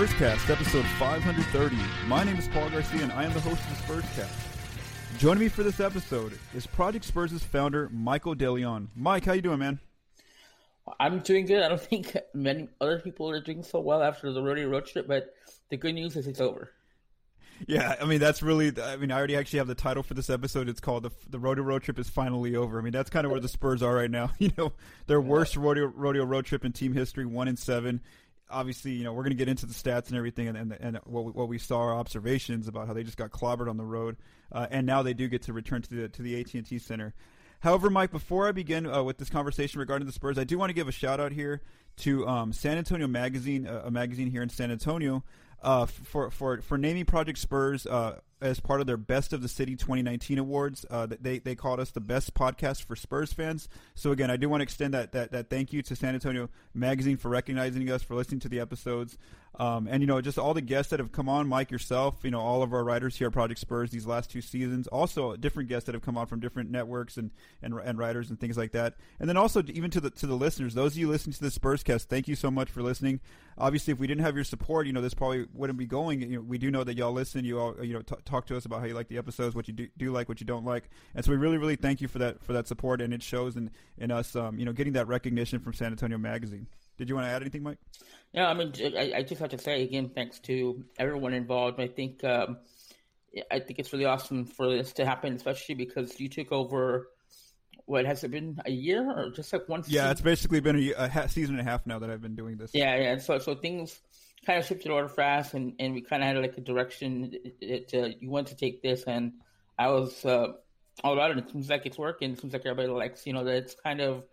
Spurscast, episode 530. My name is Paul Garcia, and I am the host of the Spurscast. Joining me for this episode is Project Spurs' founder, Michael DeLeon. Mike, how you doing, man? I'm doing good. I don't think many other people are doing so well after the rodeo road trip, but the good news is it's over. Yeah, I mean that's really. I mean, I already actually have the title for this episode. It's called the the rodeo road trip is finally over. I mean, that's kind of where the Spurs are right now. You know, their worst rodeo rodeo road trip in team history, one in seven obviously, you know, we're going to get into the stats and everything, and and, and what, we, what we saw our observations about how they just got clobbered on the road, uh, and now they do get to return to the to the AT and T Center. However, Mike, before I begin uh, with this conversation regarding the Spurs, I do want to give a shout out here to um, San Antonio Magazine, uh, a magazine here in San Antonio, uh, for for for naming Project Spurs uh, as part of their Best of the City 2019 awards. Uh, they they called us the best podcast for Spurs fans. So again, I do want to extend that that that thank you to San Antonio Magazine for recognizing us for listening to the episodes. Um, and you know, just all the guests that have come on, Mike yourself, you know, all of our writers here at Project Spurs these last two seasons. Also, different guests that have come on from different networks and and, and writers and things like that. And then also even to the to the listeners, those of you listening to the Spurscast, thank you so much for listening. Obviously, if we didn't have your support, you know, this probably wouldn't be going. You know, we do know that y'all listen. You all, you know, t- talk to us about how you like the episodes, what you do, do like, what you don't like, and so we really, really thank you for that for that support, and it shows in in us, um, you know, getting that recognition from San Antonio Magazine. Did you want to add anything, Mike? Yeah, I mean, I, I just have to say again, thanks to everyone involved. I think um, I think it's really awesome for this to happen, especially because you took over. What has it been a year or just like one? Yeah, season? it's basically been a, a season and a half now that I've been doing this. Yeah, yeah. So so things kind of shifted order fast, and, and we kind of had like a direction that uh, you want to take this, and I was uh, all about it. It seems like it's working. It seems like everybody likes, you know, that it's kind of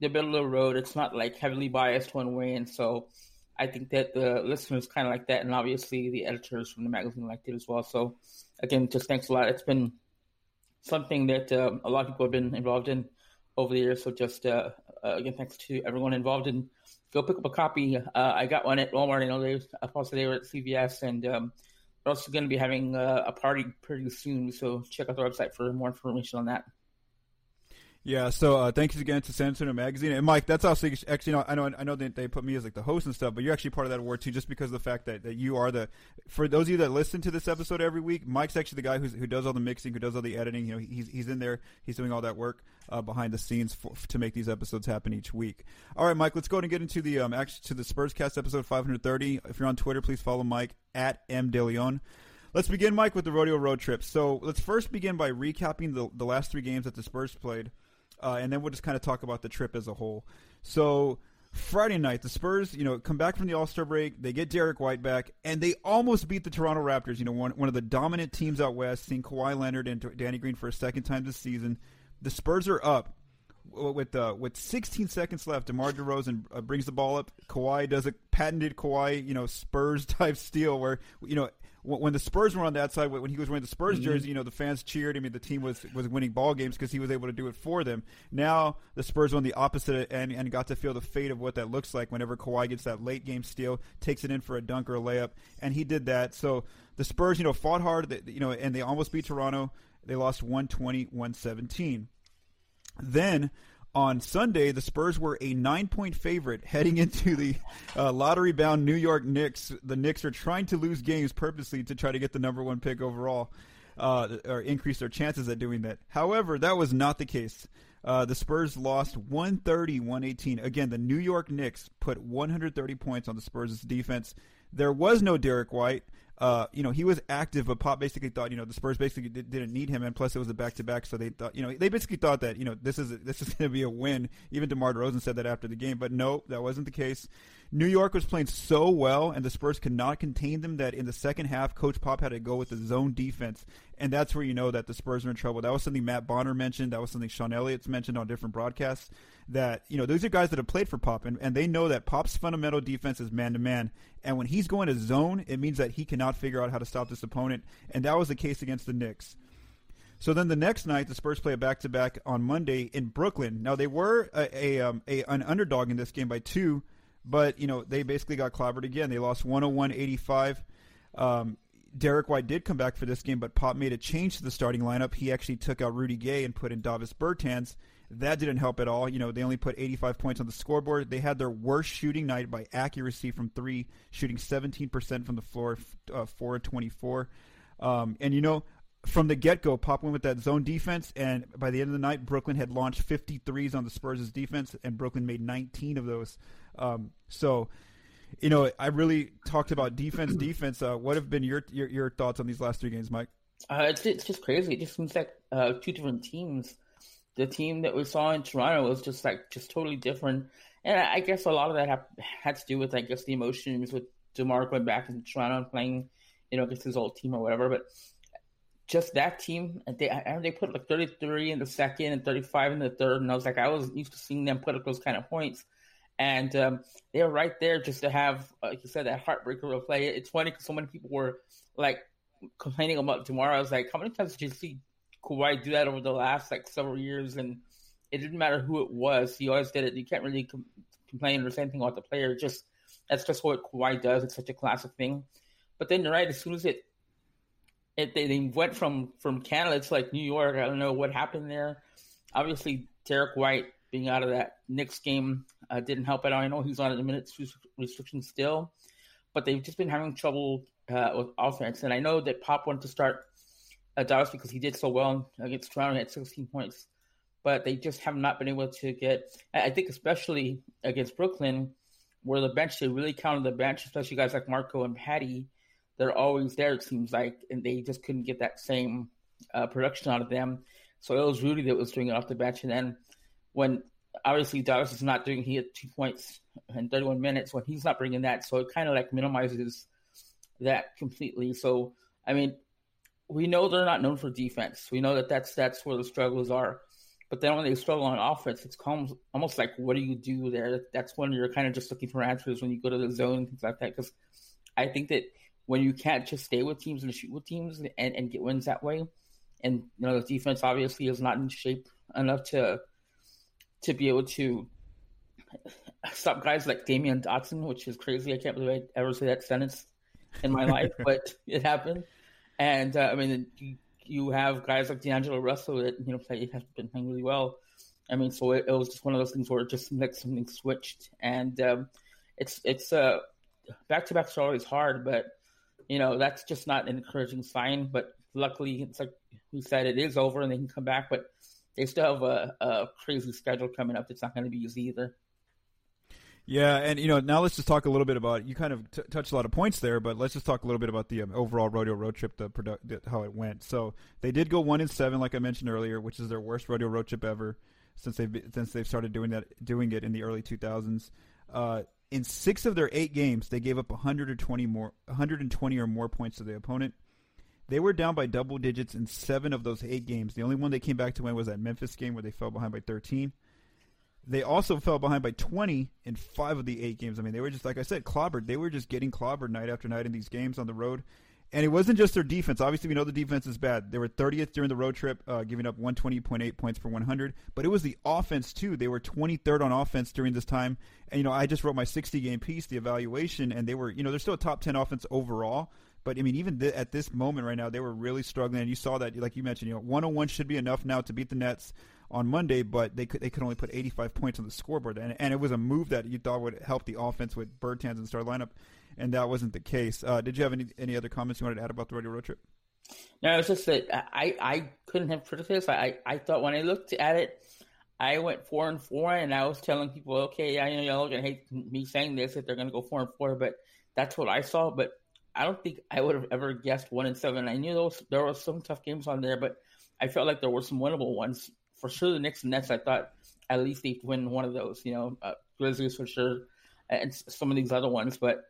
the middle of the road. It's not like heavily biased one way, and so I think that the listeners kind of like that, and obviously the editors from the magazine liked it as well. So again, just thanks a lot. It's been something that uh, a lot of people have been involved in over the years. So just uh, uh, again, thanks to everyone involved in go pick up a copy. Uh, I got one at Walmart. I know they posted they were at CVS, and um, we're also going to be having uh, a party pretty soon. So check out the website for more information on that. Yeah, so uh, thanks again to San Antonio Magazine and Mike. That's also actually, you know, I know, I know that they put me as like the host and stuff, but you're actually part of that award too, just because of the fact that, that you are the. For those of you that listen to this episode every week, Mike's actually the guy who's, who does all the mixing, who does all the editing. You know, he's he's in there, he's doing all that work uh, behind the scenes for, to make these episodes happen each week. All right, Mike, let's go and get into the um actually to the Spurscast episode 530. If you're on Twitter, please follow Mike at m deleon. Let's begin, Mike, with the rodeo road trip. So let's first begin by recapping the the last three games that the Spurs played uh, and then we'll just kind of talk about the trip as a whole. So Friday night, the Spurs, you know, come back from the All Star break. They get Derrick White back, and they almost beat the Toronto Raptors. You know, one one of the dominant teams out west. Seeing Kawhi Leonard and Danny Green for a second time this season, the Spurs are up with uh, with 16 seconds left, DeMar DeRozan uh, brings the ball up. Kawhi does a patented Kawhi, you know, Spurs type steal where you know when the Spurs were on that side, when he was wearing the Spurs mm-hmm. jersey, you know, the fans cheered. I mean, the team was was winning ball games because he was able to do it for them. Now the Spurs are on the opposite end and got to feel the fate of what that looks like whenever Kawhi gets that late game steal, takes it in for a dunk or a layup, and he did that. So the Spurs, you know, fought hard, you know, and they almost beat Toronto. They lost 120, 117. Then on Sunday, the Spurs were a nine point favorite heading into the uh, lottery bound New York Knicks. The Knicks are trying to lose games purposely to try to get the number one pick overall uh, or increase their chances at doing that. However, that was not the case. Uh, the Spurs lost 130 118. Again, the New York Knicks put 130 points on the Spurs' defense. There was no Derrick White uh, you know, he was active, but Pop basically thought, you know, the Spurs basically did, not need him, and plus it was a back to back, so they thought, you know, they basically thought that, you know, this is this is going to be a win. Even DeMar DeRozan said that after the game, but no, that wasn't the case. New York was playing so well, and the Spurs could not contain them that in the second half, Coach Pop had to go with the zone defense, and that's where you know that the Spurs are in trouble. That was something Matt Bonner mentioned. That was something Sean Elliott's mentioned on different broadcasts that you know those are guys that have played for Pop, and, and they know that Pop's fundamental defense is man to man, and when he's going to zone, it means that he cannot figure out how to stop this opponent, and that was the case against the Knicks. So then the next night, the Spurs play a back to back on Monday in Brooklyn. Now they were a, a, um, a, an underdog in this game by two, but you know they basically got clobbered again. They lost 101-85. Um, Derrick White did come back for this game, but Pop made a change to the starting lineup. He actually took out Rudy Gay and put in Davis Bertans, that didn't help at all. You know, they only put 85 points on the scoreboard. They had their worst shooting night by accuracy from three, shooting 17% from the floor, uh, 4 24. Um, and, you know, from the get go, Pop went with that zone defense, and by the end of the night, Brooklyn had launched 53s on the Spurs' defense, and Brooklyn made 19 of those. Um, so, you know, I really talked about defense, defense. Uh, what have been your, your, your thoughts on these last three games, Mike? Uh, it's it's just crazy. It just seems like uh, two different teams the team that we saw in Toronto was just like just totally different. And I guess a lot of that have, had to do with I guess the emotions with Demar going back to Toronto and playing, you know, against his old team or whatever. But just that team, they they put like 33 in the second and 35 in the third, and I was like, I was used to seeing them put up those kind of points, and um, they were right there just to have, like you said, that heartbreaker of play. It's funny because so many people were like complaining about Demar. I was like, how many times did you see Kawhi do that over the last like several years, and it didn't matter who it was. He always did it. You can't really com- complain or say anything about the player. Just that's just what Kawhi does. It's such a classic thing. But then you're right. As soon as it, it they, they went from from Canada to like New York. I don't know what happened there. Obviously, Derrick White being out of that Knicks game uh, didn't help at all. I know he's on a minutes restriction still, but they've just been having trouble uh, with offense. And I know that Pop wanted to start uh, Davis because he did so well against Toronto at 16 points. But they just have not been able to get. I think especially against Brooklyn, where the bench they really counted the bench, especially guys like Marco and Patty. They're always there. It seems like, and they just couldn't get that same uh, production out of them. So it was Rudy that was doing it off the bench, and then when obviously Davis is not doing, he had two points in 31 minutes when he's not bringing that, so it kind of like minimizes that completely. So I mean, we know they're not known for defense. We know that that's that's where the struggles are. But then when they struggle on offense, it's almost like, what do you do there? That's when you're kind of just looking for answers when you go to the zone and things like that. Because I think that when you can't just stay with teams and shoot with teams and, and get wins that way, and you know the defense obviously is not in shape enough to to be able to stop guys like Damyean Dotson, which is crazy. I can't believe I ever say that sentence in my life, but it happened. And uh, I mean, you, you, have guys like D'Angelo Russell that you know play have been playing really well. I mean, so it, it, was just one of those things where it just like something switched, and um, it's it's uh, back to backs are always hard, but you know that's just not an encouraging sign. But luckily, it's like we said, it is over, and they can come back. But they still have a, a crazy schedule coming up. that's not going to be easy either. Yeah, and you know, now let's just talk a little bit about. You kind of t- touched a lot of points there, but let's just talk a little bit about the um, overall rodeo road trip, the product, how it went. So they did go one in seven, like I mentioned earlier, which is their worst rodeo road trip ever since they've since they've started doing that, doing it in the early 2000s. Uh, in six of their eight games, they gave up 120 more, 120 or more points to the opponent. They were down by double digits in seven of those eight games. The only one they came back to win was that Memphis game where they fell behind by 13. They also fell behind by 20 in five of the eight games. I mean, they were just like I said, clobbered. They were just getting clobbered night after night in these games on the road. And it wasn't just their defense. Obviously, we know the defense is bad. They were 30th during the road trip, uh, giving up 120.8 points per 100. But it was the offense, too. They were 23rd on offense during this time. And, you know, I just wrote my 60 game piece, the evaluation, and they were, you know, they're still a top 10 offense overall. But, I mean, even th- at this moment right now, they were really struggling. And you saw that, like you mentioned, you know, 101 should be enough now to beat the Nets on Monday, but they could they could only put 85 points on the scoreboard, and, and it was a move that you thought would help the offense with Bertans and star lineup and that wasn't the case. Uh, did you have any any other comments you wanted to add about the rodeo road trip? No, it's just that I I couldn't have criticized. I I thought when I looked at it, I went four and four, and I was telling people, okay, I know y'all are gonna hate me saying this if they're gonna go four and four, but that's what I saw. But I don't think I would have ever guessed one and seven. I knew those there were some tough games on there, but I felt like there were some winnable ones for sure. The Knicks and Nets, I thought at least they'd win one of those. You know, uh, Grizzlies for sure, and some of these other ones, but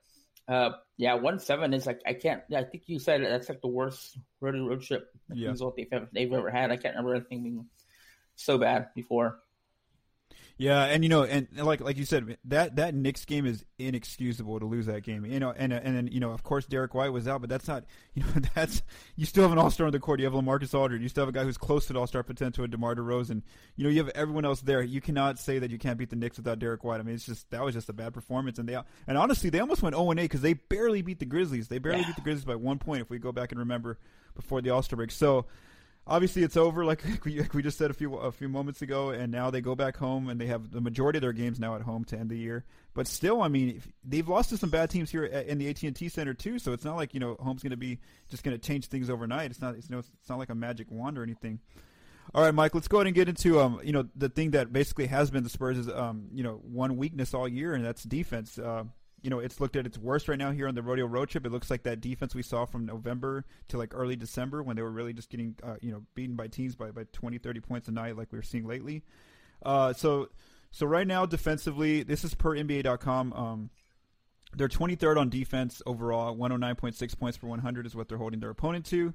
uh, yeah, one seven is like I can't. I think you said that's like the worst road road trip yeah. result they've ever, they've ever had. I can't remember anything being so bad before. Yeah, and you know, and like like you said, that that Knicks game is inexcusable to lose that game. You know, and and then you know, of course, Derrick White was out, but that's not. You know, that's you still have an All Star on the court. You have LaMarcus Aldridge. You still have a guy who's close to the All Star potential, DeMar DeRozan. You know, you have everyone else there. You cannot say that you can't beat the Knicks without Derrick White. I mean, it's just that was just a bad performance, and they and honestly, they almost went 0 8 because they barely beat the Grizzlies. They barely yeah. beat the Grizzlies by one point. If we go back and remember before the All Star break, so obviously it's over like we, like we just said a few a few moments ago and now they go back home and they have the majority of their games now at home to end the year but still i mean they've lost to some bad teams here in the AT&T Center too so it's not like you know home's going to be just going to change things overnight it's not it's, you know, it's not like a magic wand or anything all right, Mike. Let's go ahead and get into um, you know, the thing that basically has been the Spurs is um, you know, one weakness all year, and that's defense. Uh, you know, it's looked at its worst right now here on the rodeo road trip. It looks like that defense we saw from November to like early December when they were really just getting, uh, you know, beaten by teams by, by 20, 30 points a night like we were seeing lately. Uh, so, so right now defensively, this is per NBA.com. Um, they're 23rd on defense overall. 109.6 points per 100 is what they're holding their opponent to.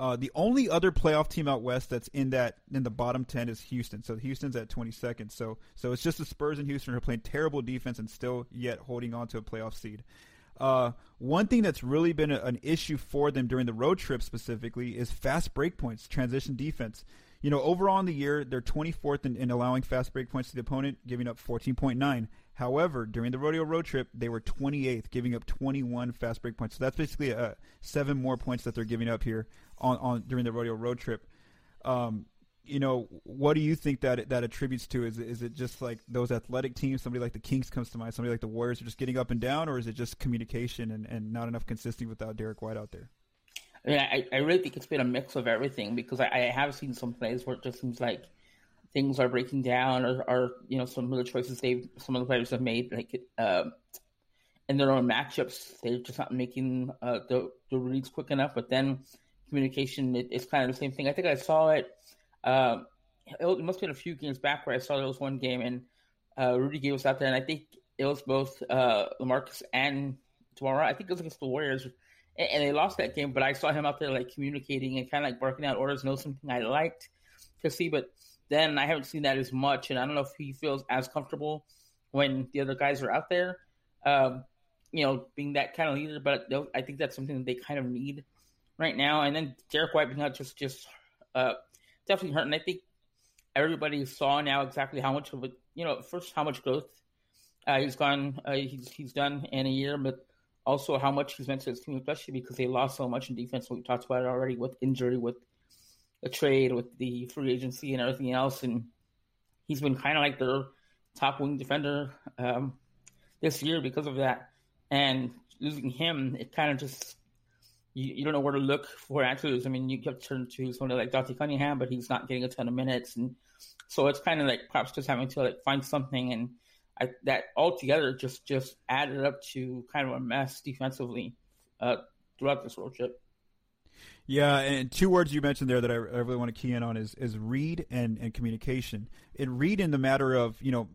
Uh, the only other playoff team out west that's in that in the bottom ten is Houston. So Houston's at 22nd. So so it's just the Spurs and Houston are playing terrible defense and still yet holding on to a playoff seed. Uh, one thing that's really been a, an issue for them during the road trip specifically is fast break points, transition defense. You know, overall in the year, they're 24th in, in allowing fast break points to the opponent, giving up 14.9. However, during the rodeo road trip, they were 28th, giving up 21 fast break points. So that's basically uh, seven more points that they're giving up here on, on during the rodeo road trip. Um, you know, what do you think that that attributes to? Is is it just like those athletic teams? Somebody like the Kings comes to mind. Somebody like the Warriors are just getting up and down, or is it just communication and, and not enough consistency without Derrick White out there? I mean, I, I really think it's been a mix of everything because I, I have seen some plays where it just seems like things are breaking down, or, or you know, some of the choices they some of the players have made, like uh, in their own matchups, they're just not making uh, the the reads quick enough. But then communication it, it's kind of the same thing. I think I saw it. Uh, it must have been a few games back where I saw there was one game and uh, Rudy Gay was out there, and I think it was both uh, Lamarcus and DeMar. I think it was against the Warriors, and, and, they lost that game. But I saw him out there like communicating and kind of like barking out orders. Know something I liked to see, but then I haven't seen that as much, and I don't know if he feels as comfortable when the other guys are out there. Um, you know, being that kind of leader, but I think that's something that they kind of need right now. And then Derrick White being out just just uh, definitely hurting. I think everybody saw now exactly how much of it, you know, first how much growth uh, he's gone, uh, he's he's done in a year, but also how much he's meant to his team, especially because they lost so much in defense. We talked about it already with injury, with the trade, with the free agency, and everything else. And he's been kind of like their top wing defender um, this year because of that. And losing him, it kind of just you, you don't know where to look for answers. I mean, you have to turn to someone like Dante Cunningham, but he's not getting a ton of minutes, and so it's kind of like perhaps just having to like find something, and I, that altogether just just added up to kind of a mess defensively uh, throughout this road trip. Yeah, and two words you mentioned there that I, really want to key in on is is read and, and communication. And read in the matter of you know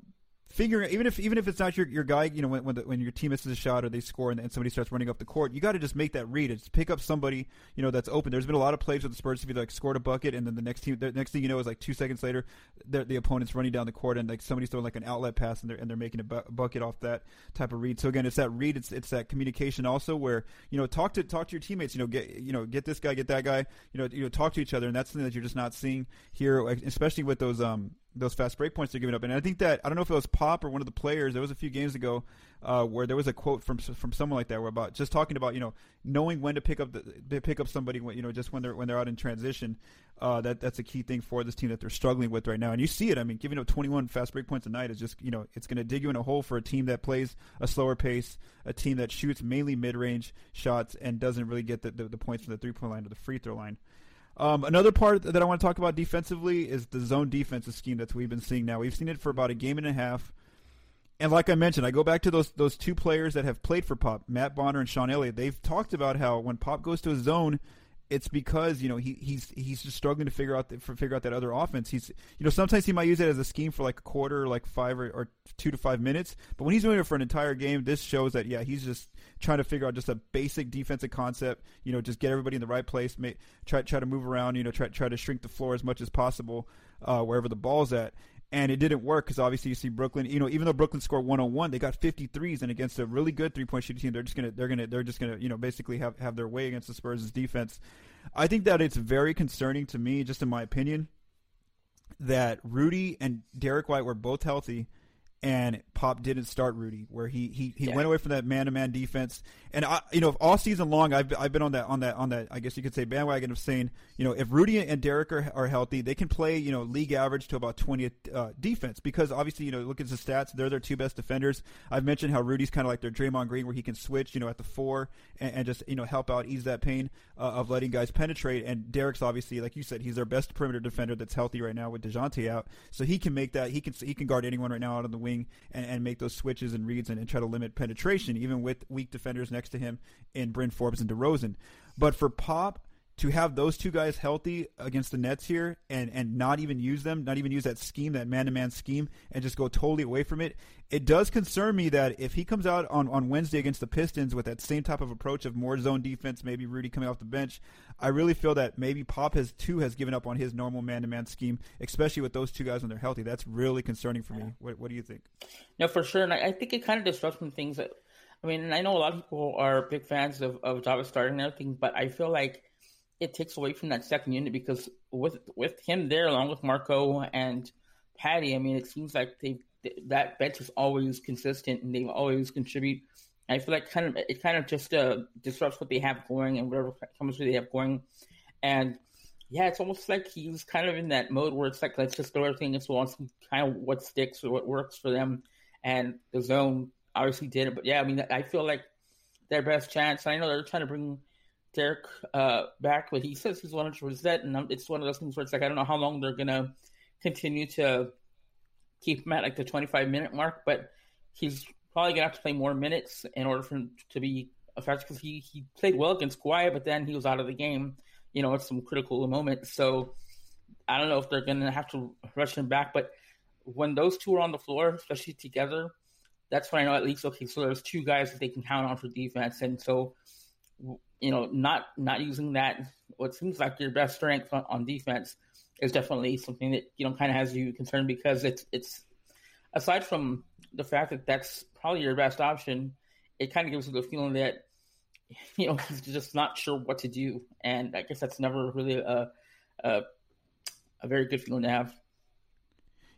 figuring even if even if it's not your, your guy, you know, when when, the, when your team misses a shot or they score and, and somebody starts running up the court, you got to just make that read. It's pick up somebody you know that's open. There's been a lot of plays with the Spurs if you like scored a bucket and then the next team, the next thing you know is like two seconds later, the, opponent's running down the court and like somebody's throwing like an outlet pass and they're and they're making a bu- bucket off that type of read. So again, it's that read. It's it's that communication also where you know talk to talk to your teammates. You know get you know get this guy, get that guy. You know you know talk to each other, and that's something that you're just not seeing here, especially with those um those fast break points they're giving up. And I think that I don't know if it was Pop or one of the players. There was a few games ago uh, where there was a quote from from someone like that, where about just talking about you know knowing when to pick up the pick up somebody when you know just when they're when they're out in transition. Uh, that that's a key thing for this team that they're struggling with right now. And you see it. I mean, giving up 21 fast break points a night is just you know it's going to dig you in a hole for a team that plays a slower pace, a team that shoots mainly mid range shots and doesn't really get the, the, the points from the three point line or the free throw line. Um, another part that I want to talk about defensively is the zone defensive scheme that we've been seeing now. We've seen it for about a game and a half. And like I mentioned, I go back to those those two players that have played for Pop, Matt Bonner and Sean Elliott. They've talked about how when Pop goes to a zone, it's because you know he he's he's just struggling to figure out the, figure out that other offense. He's you know sometimes he might use it as a scheme for like a quarter, like five or, or two to five minutes. But when he's doing it for an entire game, this shows that yeah he's just trying to figure out just a basic defensive concept. You know, just get everybody in the right place, try try to move around. You know, try try to shrink the floor as much as possible uh, wherever the ball's at and it didn't work because obviously you see Brooklyn. You know, even though Brooklyn scored 101, they got 53s, and against a really good three point shooting team, they're just gonna they're gonna they're just gonna you know basically have have their way against the Spurs' defense. I think that it's very concerning to me, just in my opinion, that Rudy and Derrick White were both healthy and Pop didn't start Rudy, where he he, he yeah. went away from that man to man defense. And I, you know, all season long, I've I've been on that on that on that. I guess you could say bandwagon of saying, you know, if Rudy and Derrick are, are healthy, they can play, you know, league average to about 20th uh, defense because obviously, you know, look at the stats, they're their two best defenders. I've mentioned how Rudy's kind of like their Draymond Green, where he can switch, you know, at the four and, and just you know help out, ease that pain uh, of letting guys penetrate. And Derrick's obviously, like you said, he's their best perimeter defender that's healthy right now with Dejounte out, so he can make that. He can he can guard anyone right now out on the wing and, and make those switches and reads and, and, try to limit penetration, even with weak defenders next to him in Bryn Forbes and DeRozan. But for Pop to have those two guys healthy against the Nets here and, and not even use them, not even use that scheme, that man to man scheme, and just go totally away from it, it does concern me that if he comes out on, on Wednesday against the Pistons with that same type of approach of more zone defense, maybe Rudy coming off the bench, I really feel that maybe Pop has too has given up on his normal man to man scheme, especially with those two guys when they're healthy. That's really concerning for me. What, what do you think? No, for sure. And I, I think it kind of disrupts some things that, I mean, I know a lot of people are big fans of, of Java starting and everything, but I feel like it takes away from that second unit because with with him there along with Marco and Patty, I mean, it seems like they that bench is always consistent and they always contribute. I feel like kind of it kind of just uh, disrupts what they have going and whatever chemistry they have going, and yeah, it's almost like he's kind of in that mode where it's like let's just throw everything into one, kind of what sticks or what works for them, and the zone obviously did it. But yeah, I mean, I feel like their best chance. I know they're trying to bring Derrick uh, back, but he says he's 100%. And it's one of those things where it's like, I don't know how long they're to continue to keep him at like the 25 minute mark, but he's probably to have to play more minutes in order for him to be effective because he, he played well against Kawhi, but then he was out of the game, you know, at some critical moments. So I don't know if they're to have to rush him back, but when those two are on the floor, especially together, that's when I know at least, okay, so there's two guys that they can count on for defense. And so you know, not not using that what seems like your best strength on, on defense is definitely something that you know kind of has you concerned because it's it's aside from the fact that that's probably your best option, it kind of gives you the feeling that you know he's just not sure what to do, and I guess that's never really a a, a very good feeling to have.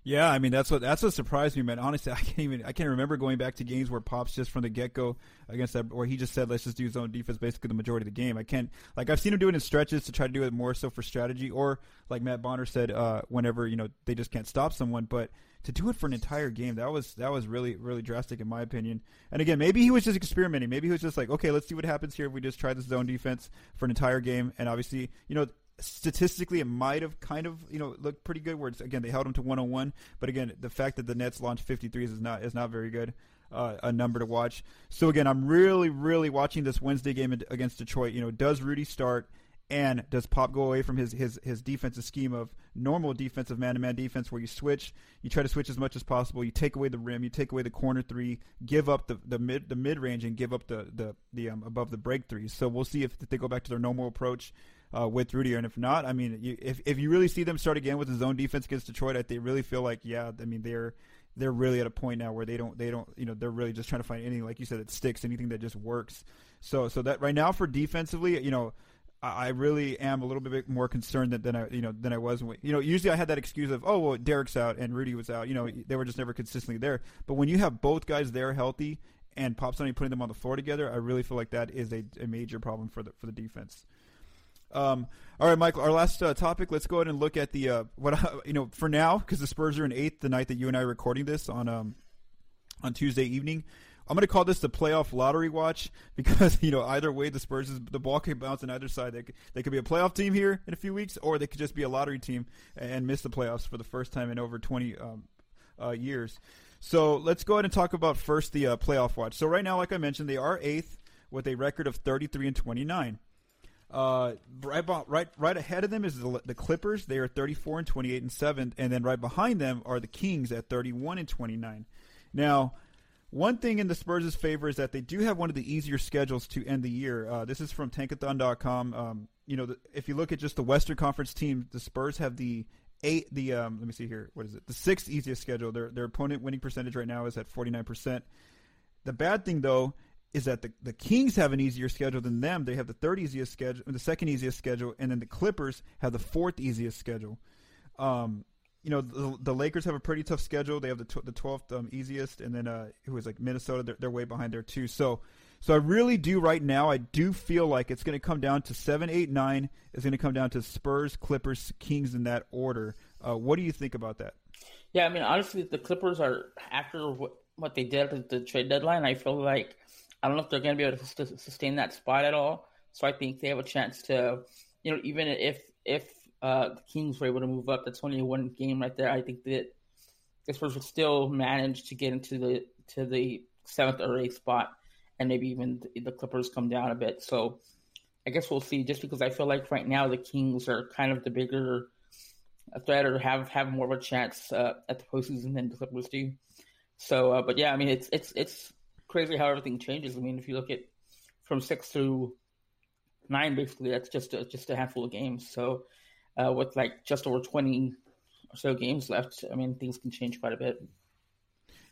Yeah, I mean that's what that's what surprised me, man. Honestly, I can't even I can't remember going back to games where Pops just from the get go against that where he just said let's just do zone defense basically the majority of the game. I can't like I've seen him do it in stretches to try to do it more so for strategy or like Matt Bonner said uh, whenever you know they just can't stop someone, but to do it for an entire game that was that was really really drastic in my opinion. And again, maybe he was just experimenting. Maybe he was just like okay, let's see what happens here if we just try this zone defense for an entire game. And obviously, you know statistically it might have kind of you know looked pretty good where again they held them to 101 but again the fact that the nets launched 53s is not is not very good uh, a number to watch. So again i'm really really watching this wednesday game against detroit. You know does rudy start And does Pop go away from his his his defensive scheme of normal defensive man to man defense where you switch, you try to switch as much as possible, you take away the rim, you take away the corner three, give up the, the mid the mid range and give up the the the um, above the break threes. So we'll see if they go back to their normal approach uh, with Rudy, and if not, I mean, you, if if you really see them start again with the zone defense against Detroit, I they really feel like yeah, I mean they're they're really at a point now where they don't they don't you know they're really just trying to find anything like you said that sticks, anything that just works. So so that right now for defensively, you know. I really am a little bit more concerned than, than I, you know, than I was. When, you know, usually I had that excuse of, oh, well, Derrick's out and Rudy was out. You know, they were just never consistently there. But when you have both guys there healthy and Pop Sonny putting them on the floor together, I really feel like that is a, a major problem for the for the defense. Um, all right, Michael. Our last uh, topic. Let's go ahead and look at the uh, what you know for now because the Spurs are in eighth the night that you and I are recording this on um on Tuesday evening. I'm going to call this the playoff lottery watch because you know either way the Spurs is, the ball can bounce on either side. They could, they could be a playoff team here in a few weeks, or they could just be a lottery team and miss the playoffs for the first time in over 20 um, uh, years. So let's go ahead and talk about first the uh, playoff watch. So right now, like I mentioned, they are eighth with a record of 33 and 29. Uh, right, right, right ahead of them is the, the Clippers. They are 34 and 28 and seventh, and then right behind them are the Kings at 31 and 29. Now, one thing in the Spurs' favor is that they do have one of the easier schedules to end the year. Uh, this is from Tankathon.com. Um, you know, the, if you look at just the Western Conference team, the Spurs have the eight. The um, let me see here. What is it? The sixth easiest schedule. Their their opponent winning percentage right now is at 49 percent. The bad thing though is that the, the Kings have an easier schedule than them. They have the third easiest schedule, the second easiest schedule, and then the Clippers have the fourth easiest schedule. Um, you know, the, the, Lakers have a pretty tough schedule. They have the tw- the twelfth um, easiest, and then uh, who is like Minnesota, they're, they're way behind there too. So, so I really do right now. I do feel like it's going to come down to seven, eight, nine. It's going to come down to Spurs, Clippers, Kings in that order. Uh, what do you think about that? Yeah, I mean, honestly, the Clippers are after what, what they did at the trade deadline. I feel like I don't know if they're going to be able to sustain that spot at all. So I think they have a chance to, you know, even if if uh, the Kings were able to move up, that's only one game right there. I think that the Spurs would still manage to get into the to the seventh or eighth spot, and maybe even the Clippers come down a bit. So I guess we'll see. Just because I feel like right now the Kings are kind of the bigger threat or have have more of a chance uh, at the postseason than the Clippers do. So, uh, but yeah, I mean, it's it's it's crazy how everything changes. I mean, if you look at from six through nine, basically, that's just a, just a handful of games. So, uh, with like just over twenty or so games left, I mean, things can change quite a bit.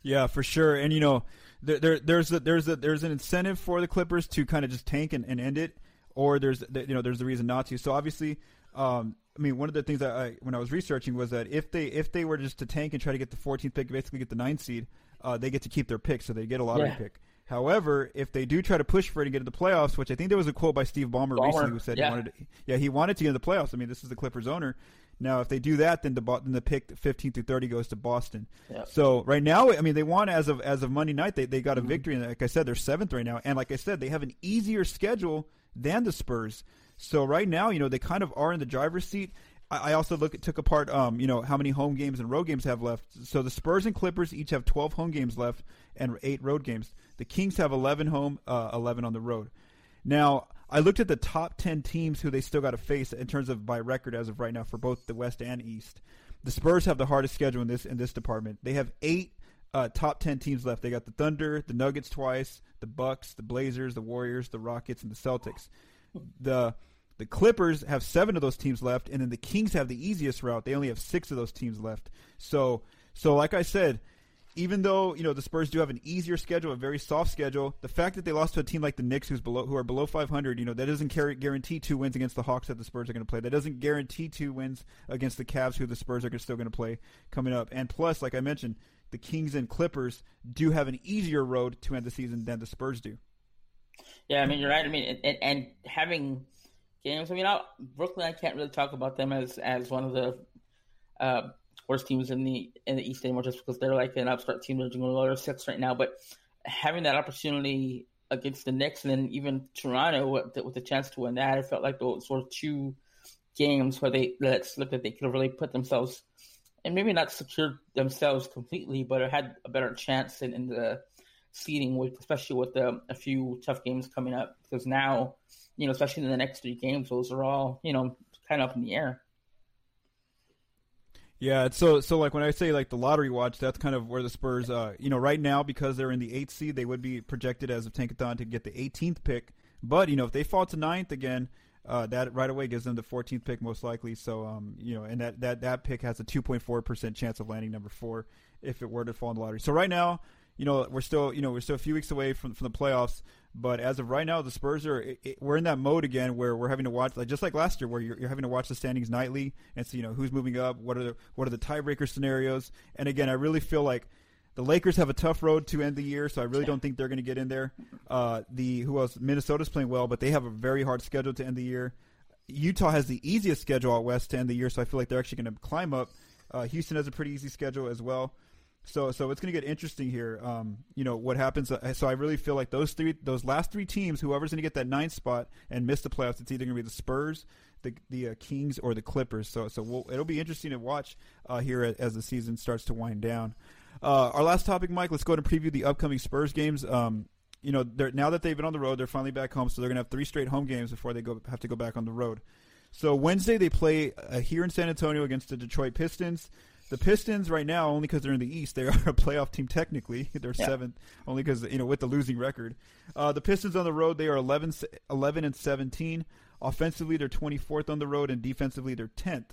Yeah, for sure. And you know, there, there there's a, there's a, there's an incentive for the Clippers to kind of just tank and, and end it, or there's you know there's a reason not to. So obviously, um, I mean, one of the things that I when I was researching was that if they if they were just to tank and try to get the 14th pick, basically get the ninth seed, uh, they get to keep their pick, so they get a lottery yeah. pick. However, if they do try to push for it and get to the playoffs, which I think there was a quote by Steve Ballmer, Ballmer. recently who said yeah. he wanted, to, yeah, he wanted to get in the playoffs. I mean, this is the Clippers owner. Now, if they do that, then the then the pick 15 through 30 goes to Boston. Yeah. So right now, I mean, they won as of as of Monday night. They they got a mm-hmm. victory, and like I said, they're seventh right now. And like I said, they have an easier schedule than the Spurs. So right now, you know, they kind of are in the driver's seat. I also look at, took apart, um, you know, how many home games and road games have left. So the Spurs and Clippers each have 12 home games left and eight road games. The Kings have 11 home, uh, 11 on the road. Now, I looked at the top 10 teams who they still got to face in terms of by record as of right now for both the West and East. The Spurs have the hardest schedule in this in this department. They have eight uh, top 10 teams left. They got the Thunder, the Nuggets twice, the Bucks, the Blazers, the Warriors, the Rockets, and the Celtics. The the Clippers have seven of those teams left, and then the Kings have the easiest route. They only have six of those teams left. So, so like I said, even though you know the Spurs do have an easier schedule, a very soft schedule, the fact that they lost to a team like the Knicks, who's below, who are below 500, you know that doesn't guarantee two wins against the Hawks that the Spurs are going to play. That doesn't guarantee two wins against the Cavs, who the Spurs are still going to play coming up. And plus, like I mentioned, the Kings and Clippers do have an easier road to end the season than the Spurs do. Yeah, I mean you're right. I mean, and, and having games. I mean, I'll, Brooklyn, I can't really talk about them as as one of the uh, worst teams in the in the East anymore, just because they're like an upstart team. They're lot of six right now, but having that opportunity against the Knicks and then even Toronto with, with the chance to win that, I felt like those were two games where they let slip that they could have really put themselves and maybe not secured themselves completely, but had a better chance in, in the seeding, with especially with the, a few tough games coming up. Because now you know, especially in the next three games, those are all you know kind of up in the air. Yeah, so so like when I say like the lottery watch, that's kind of where the Spurs, uh, you know, right now because they're in the eighth seed, they would be projected as of Tankathon to get the 18th pick. But you know, if they fall to ninth again, uh, that right away gives them the 14th pick most likely. So um, you know, and that that that pick has a 2.4 percent chance of landing number four if it were to fall in the lottery. So right now, you know, we're still you know we're still a few weeks away from from the playoffs. But as of right now, the Spurs are it, it, we're in that mode again where we're having to watch like just like last year where you're, you're having to watch the standings nightly and see you know who's moving up, what are the what are the tiebreaker scenarios. And again, I really feel like the Lakers have a tough road to end the year, so I really don't think they're going to get in there. Uh, the who else? Minnesota's playing well, but they have a very hard schedule to end the year. Utah has the easiest schedule out west to end the year, so I feel like they're actually going to climb up. Uh, Houston has a pretty easy schedule as well. So so it's going to get interesting here. Um, you know what happens. Uh, so I really feel like those three, those last three teams, whoever's going to get that ninth spot and miss the playoffs, it's either going to be the Spurs, the the uh, Kings, or the Clippers. So so we'll, it'll be interesting to watch uh, here as, the season starts to wind down. Uh, our last topic, Mike. Let's go and preview the upcoming Spurs games. Um, you know, now that they've been on the road, they're finally back home, so they're going to have three straight home games before they go have to go back on the road. So Wednesday they play uh, here in San Antonio against the Detroit Pistons. The Pistons right now, only because they're in the East, they are a playoff team technically. They're yeah. seventh, only because you know with the losing record. Uh, the Pistons on the road, they are 11, 11 and seventeen. Offensively, they're twenty fourth on the road, and defensively, they're tenth.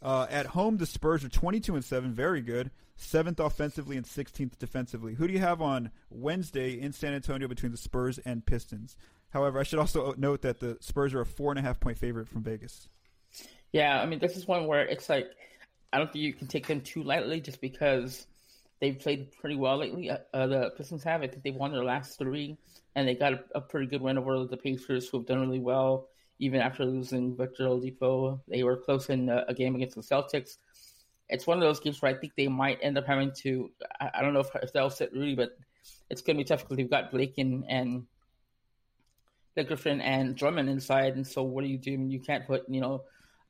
Uh, at home, the Spurs are twenty two and seven, very good. Seventh offensively and sixteenth defensively. Who do you have on Wednesday in San Antonio between the Spurs and Pistons? However, I should also note that the Spurs are a four and a half point favorite from Vegas. Yeah, I mean, this is one where it's like I don't think you can take them too lightly just because they've played pretty well lately. Uh, uh, the Pistons have. I think they've won their last three, and they got a, a, pretty good win over the Pacers, who have done really well even after losing Victor Oladipo. They were close in a, a, game against the Celtics. It's one of those games where I think they might end up having to. I, I don't know if, if they'll sit Rudy, but it's going to be tough because they've got Blake and and Griffin and Drummond inside, and so what do you do? I mean, you can't put you know.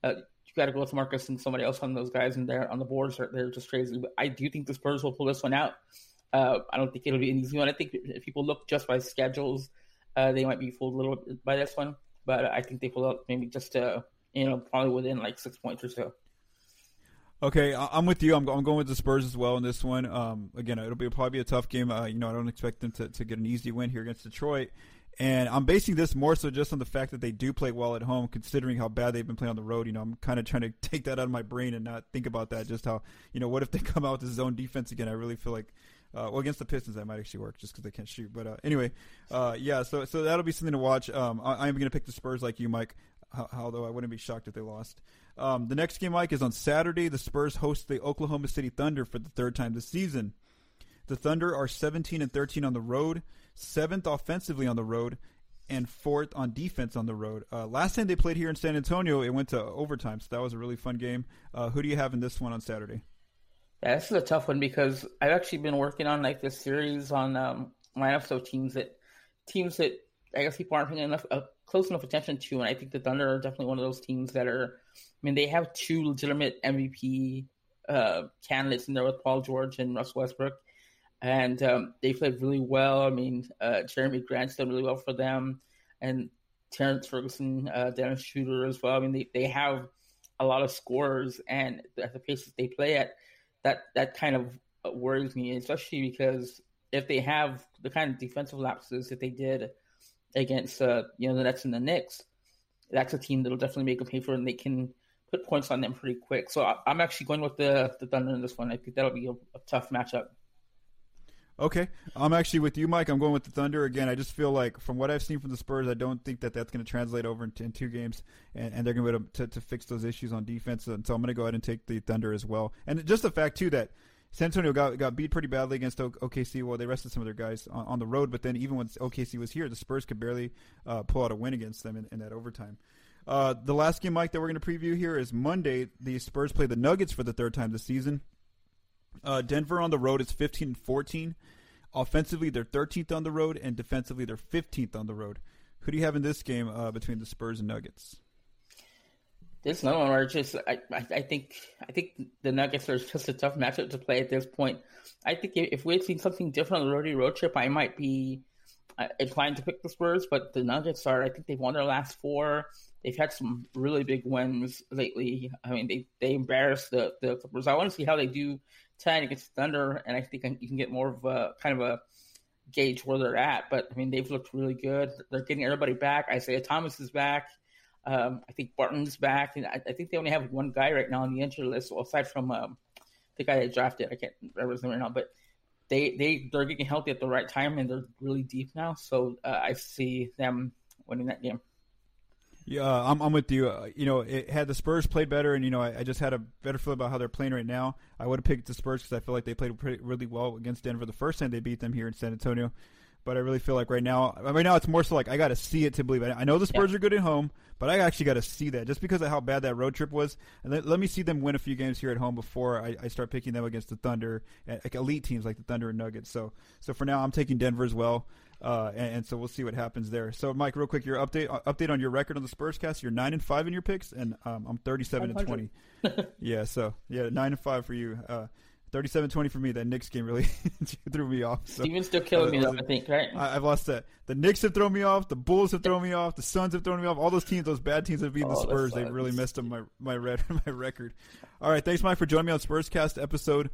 Uh, you got to go with Marcus and somebody else on those guys, and they're on the boards. They're, they're just crazy. But I do think the Spurs will pull this one out. Uh, I don't think it'll be an easy one. I think if people look just by schedules, uh, they might be fooled a little bit by this one. But I think they pull out maybe just uh, you know probably within like six points or so. Okay, I'm with you. I'm, I'm going with the Spurs as well in this one. Um, again, it'll be probably be a tough game. Uh, you know, I don't expect them to, to get an easy win here against Detroit. And I'm basing this more so just on the fact that they do play well at home, considering how bad they've been playing on the road. You know, I'm kind of trying to take that out of my brain and not think about that. Just how, you know, what if they come out with zone defense again? I really feel like, uh, well, against the Pistons, that might actually work just because they can't shoot. But uh, anyway, uh, yeah, so so that'll be something to watch. Um, I, am going to pick the Spurs like you, Mike, although I wouldn't be shocked if they lost. Um, the next game, Mike, is on Saturday. The Spurs host the Oklahoma City Thunder for the third time this season. The Thunder are 17 and 13 on the road, seventh offensively on the road, and fourth on defense on the road. Uh, last time they played here in San Antonio, it went to overtime, so that was a really fun game. Uh, who do you have in this one on Saturday? Yeah, this is a tough one because I've actually been working on like this series on um, lineups of teams that teams that I guess people aren't paying enough uh, close enough attention to, and I think the Thunder are definitely one of those teams that are. I mean, they have two legitimate MVP uh, candidates in there with Paul George and Russ Westbrook and um, they played really well. I mean, uh, Jerami Grant's done really well for them, and Terrance Ferguson, uh, Dennis Schroeder as well. I mean, they, they have a lot of scores, and at the paces they play at, that that kind of worries me, especially because if they have the kind of defensive lapses that they did against uh, you know the Nets and the Knicks, that's a team that'll definitely make a pay for, and they can put points on them pretty quick. So I, am actually going with the the Thunder in this one. I think that'll be a, a tough matchup. Okay, I'm actually with you, Mike. I'm going with the Thunder again. I just feel like, from what I've seen from the Spurs, I don't think that that's going to translate over in, in two games, and, and they're going to be able to, to fix those issues on defense. And so I'm going to go ahead and take the Thunder as well. And just the fact too that San Antonio got got beat pretty badly against OKC. Well, they rested some of their guys on, on the road, but then even when OKC was here, the Spurs could barely uh, pull out a win against them in, in that overtime. Uh, the last game, Mike, that we're going to preview here is Monday. The Spurs play the Nuggets for the third time this season. Uh, Denver on the road is 15 and 14. Offensively, they're 13th on the road, and defensively, they're 15th on the road. Who do you have in this game uh, between the Spurs and Nuggets? There's no one where just I, I, I think I think the Nuggets are just a tough matchup to play at this point. I think if we had seen something different on the road road trip, I might be inclined to pick the Spurs, but the Nuggets are. I think they've won their last four. They've had some really big wins lately. I mean, they they embarrassed the the Clippers. I want to see how they do tonight against Thunder, and I think you can get more of a kind of a gauge where they're at. But I mean, they've looked really good. They're getting everybody back. Isaiah Thomas is back. Um, I think Barton's back, and I, I, think they only have one guy right now on the injury list, well, aside from um, the guy they drafted. I can't remember his name right now, but they they they're getting healthy at the right time, and they're really deep now. So uh, I see them winning that game. Yeah, I'm, I'm with you. Uh, you know, it, had the Spurs played better, and you know, I, I, just had a better feel about how they're playing right now. I would have picked the Spurs because I feel like they played pretty, really well against Denver the first time they beat them here in San Antonio. But I really feel like right now, right now it's more so like I got to see it to believe it. I know the Spurs yeah. are good at home, but I actually got to see that just because of how bad that road trip was. And let, let me see them win a few games here at home before I, I start picking them against the Thunder, like elite teams like the Thunder and Nuggets. So, so for now, I'm taking Denver as well. Uh, and, and, so we'll see what happens there. So, Mike, real quick, your update uh, update on your record on the Spurs cast. You're nine and five in your picks, and um, I'm 37 and 20. yeah, so yeah, nine and five for you. Uh, 37-20 for me. That Knicks game really threw me off. So, Steven's still killing me, though, I think, right? I, have lost that. The Knicks have thrown me off. The Bulls have thrown me off. The Suns have thrown me off. All those teams, those bad teams have beaten oh, the Spurs. They've really messed up my my red my record. All right, thanks, Mike, for joining me on Spurscast episode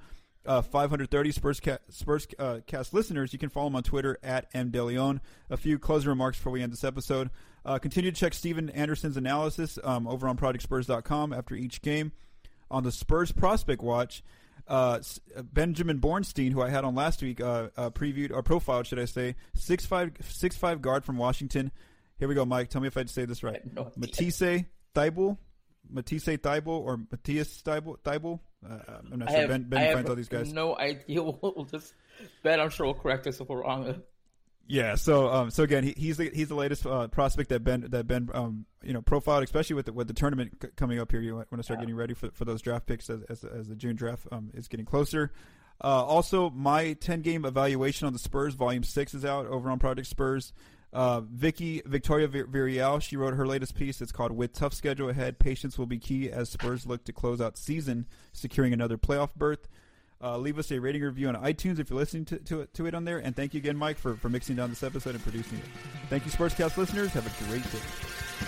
uh, 530 Spurs, ca- Spurs uh, cast listeners, you can follow him on Twitter at mdeleon. A few closing remarks before we end this episode. Uh, continue to check Steven Anderson's analysis um, over on ProjectSpurs.com after each game. On the Spurs Prospect Watch, uh, uh, Benjamin Bornstein, who I had on last week, uh, uh, previewed or profiled, should I say, six five six five guard from Washington. Here we go, Mike. Tell me if I say this right. No Matisse Thybulle, Matisse Thybulle, or Matthias Thybulle. Uh, I'm not sure. Have, ben, ben finds all these guys. No idea. We'll just Ben. I'm sure we'll correct us if we're wrong. Yeah. So, um, so again, he, he's the he's the latest uh, prospect that Ben that Ben um, you know profiled, especially with the, with the tournament c- coming up here. You want to start yeah. getting ready for for those draft picks as as, as the June draft um, is getting closer. Uh, also, my 10 game evaluation on the Spurs, Volume Six, is out over on Project Spurs. Uh, Vicky Victoria Virial, she wrote her latest piece. It's called "With Tough Schedule Ahead, Patience Will Be Key as Spurs Look to Close Out Season, Securing Another Playoff Berth." Uh, leave us a rating review on iTunes if you're listening to, to, it, to it on there. And thank you again, Mike, for, for mixing down this episode and producing it. Thank you, Spurscast listeners. Have a great day.